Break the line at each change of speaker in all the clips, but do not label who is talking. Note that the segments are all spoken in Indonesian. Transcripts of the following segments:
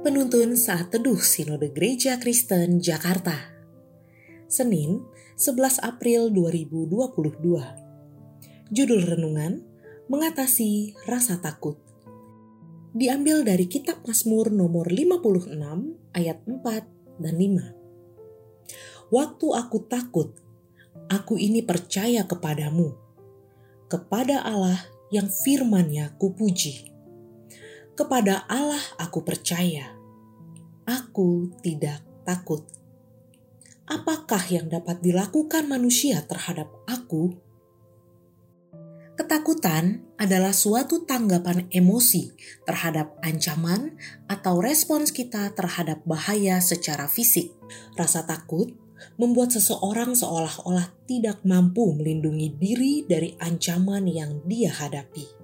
Penuntun Saat Teduh Sinode Gereja Kristen Jakarta. Senin 11 April 2022 Judul Renungan Mengatasi Rasa Takut. Diambil dari Kitab Mazmur nomor 56 ayat 4 dan 5 Waktu aku takut, aku ini percaya kepadamu, kepada Allah yang firmannya kupuji kepada Allah aku percaya. Aku tidak takut. Apakah yang dapat dilakukan manusia terhadap aku? Ketakutan adalah suatu tanggapan emosi terhadap ancaman atau respons kita terhadap bahaya secara fisik. Rasa takut membuat seseorang seolah-olah tidak mampu melindungi diri dari ancaman yang dia hadapi.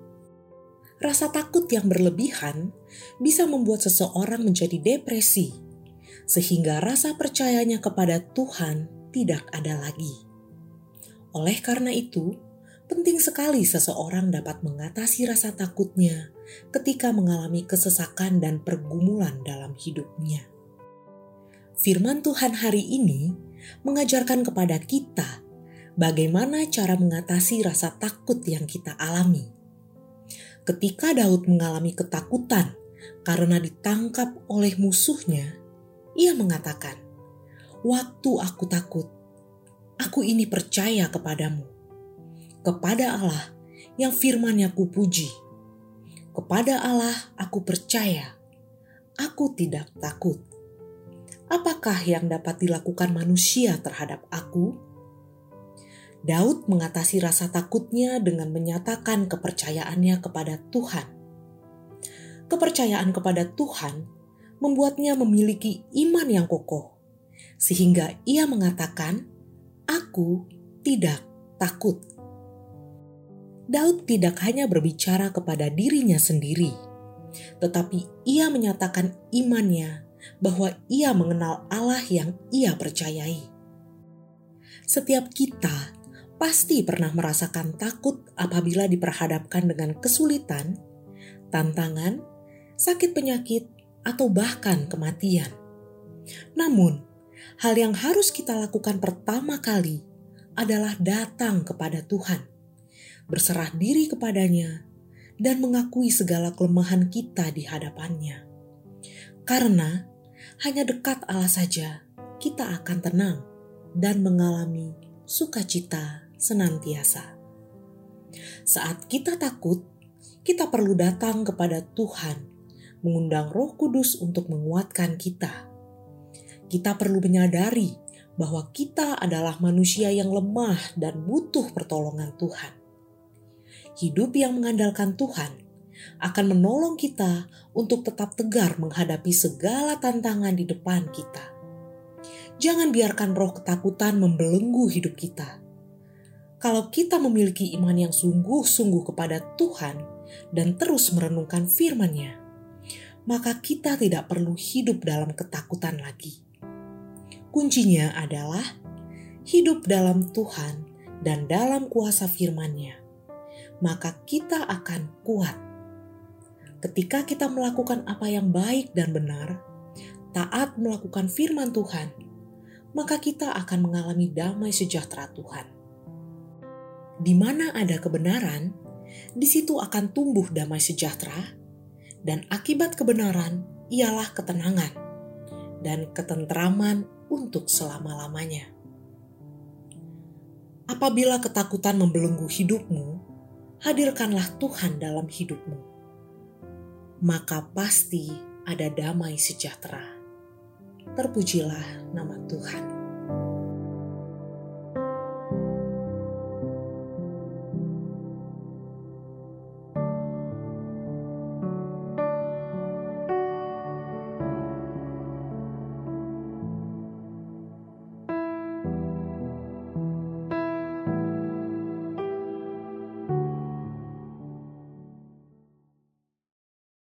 Rasa takut yang berlebihan bisa membuat seseorang menjadi depresi, sehingga rasa percayanya kepada Tuhan tidak ada lagi. Oleh karena itu, penting sekali seseorang dapat mengatasi rasa takutnya ketika mengalami kesesakan dan pergumulan dalam hidupnya. Firman Tuhan hari ini mengajarkan kepada kita bagaimana cara mengatasi rasa takut yang kita alami ketika Daud mengalami ketakutan karena ditangkap oleh musuhnya, ia mengatakan, "Waktu aku takut, aku ini percaya kepadamu, kepada Allah yang firman-Nya kupuji. Kepada Allah aku percaya, aku tidak takut." Apakah yang dapat dilakukan manusia terhadap aku? Daud mengatasi rasa takutnya dengan menyatakan kepercayaannya kepada Tuhan. Kepercayaan kepada Tuhan membuatnya memiliki iman yang kokoh, sehingga ia mengatakan, "Aku tidak takut." Daud tidak hanya berbicara kepada dirinya sendiri, tetapi ia menyatakan imannya bahwa ia mengenal Allah yang ia percayai. Setiap kita pasti pernah merasakan takut apabila diperhadapkan dengan kesulitan, tantangan, sakit penyakit, atau bahkan kematian. Namun, hal yang harus kita lakukan pertama kali adalah datang kepada Tuhan, berserah diri kepadanya, dan mengakui segala kelemahan kita di hadapannya. Karena hanya dekat Allah saja kita akan tenang dan mengalami sukacita senantiasa. Saat kita takut, kita perlu datang kepada Tuhan, mengundang Roh Kudus untuk menguatkan kita. Kita perlu menyadari bahwa kita adalah manusia yang lemah dan butuh pertolongan Tuhan. Hidup yang mengandalkan Tuhan akan menolong kita untuk tetap tegar menghadapi segala tantangan di depan kita. Jangan biarkan roh ketakutan membelenggu hidup kita kalau kita memiliki iman yang sungguh-sungguh kepada Tuhan dan terus merenungkan firman-Nya, maka kita tidak perlu hidup dalam ketakutan lagi. Kuncinya adalah hidup dalam Tuhan dan dalam kuasa firman-Nya. Maka kita akan kuat. Ketika kita melakukan apa yang baik dan benar, taat melakukan firman Tuhan, maka kita akan mengalami damai sejahtera Tuhan di mana ada kebenaran, di situ akan tumbuh damai sejahtera, dan akibat kebenaran ialah ketenangan dan ketenteraman untuk selama-lamanya. Apabila ketakutan membelenggu hidupmu, hadirkanlah Tuhan dalam hidupmu. Maka pasti ada damai sejahtera. Terpujilah nama Tuhan.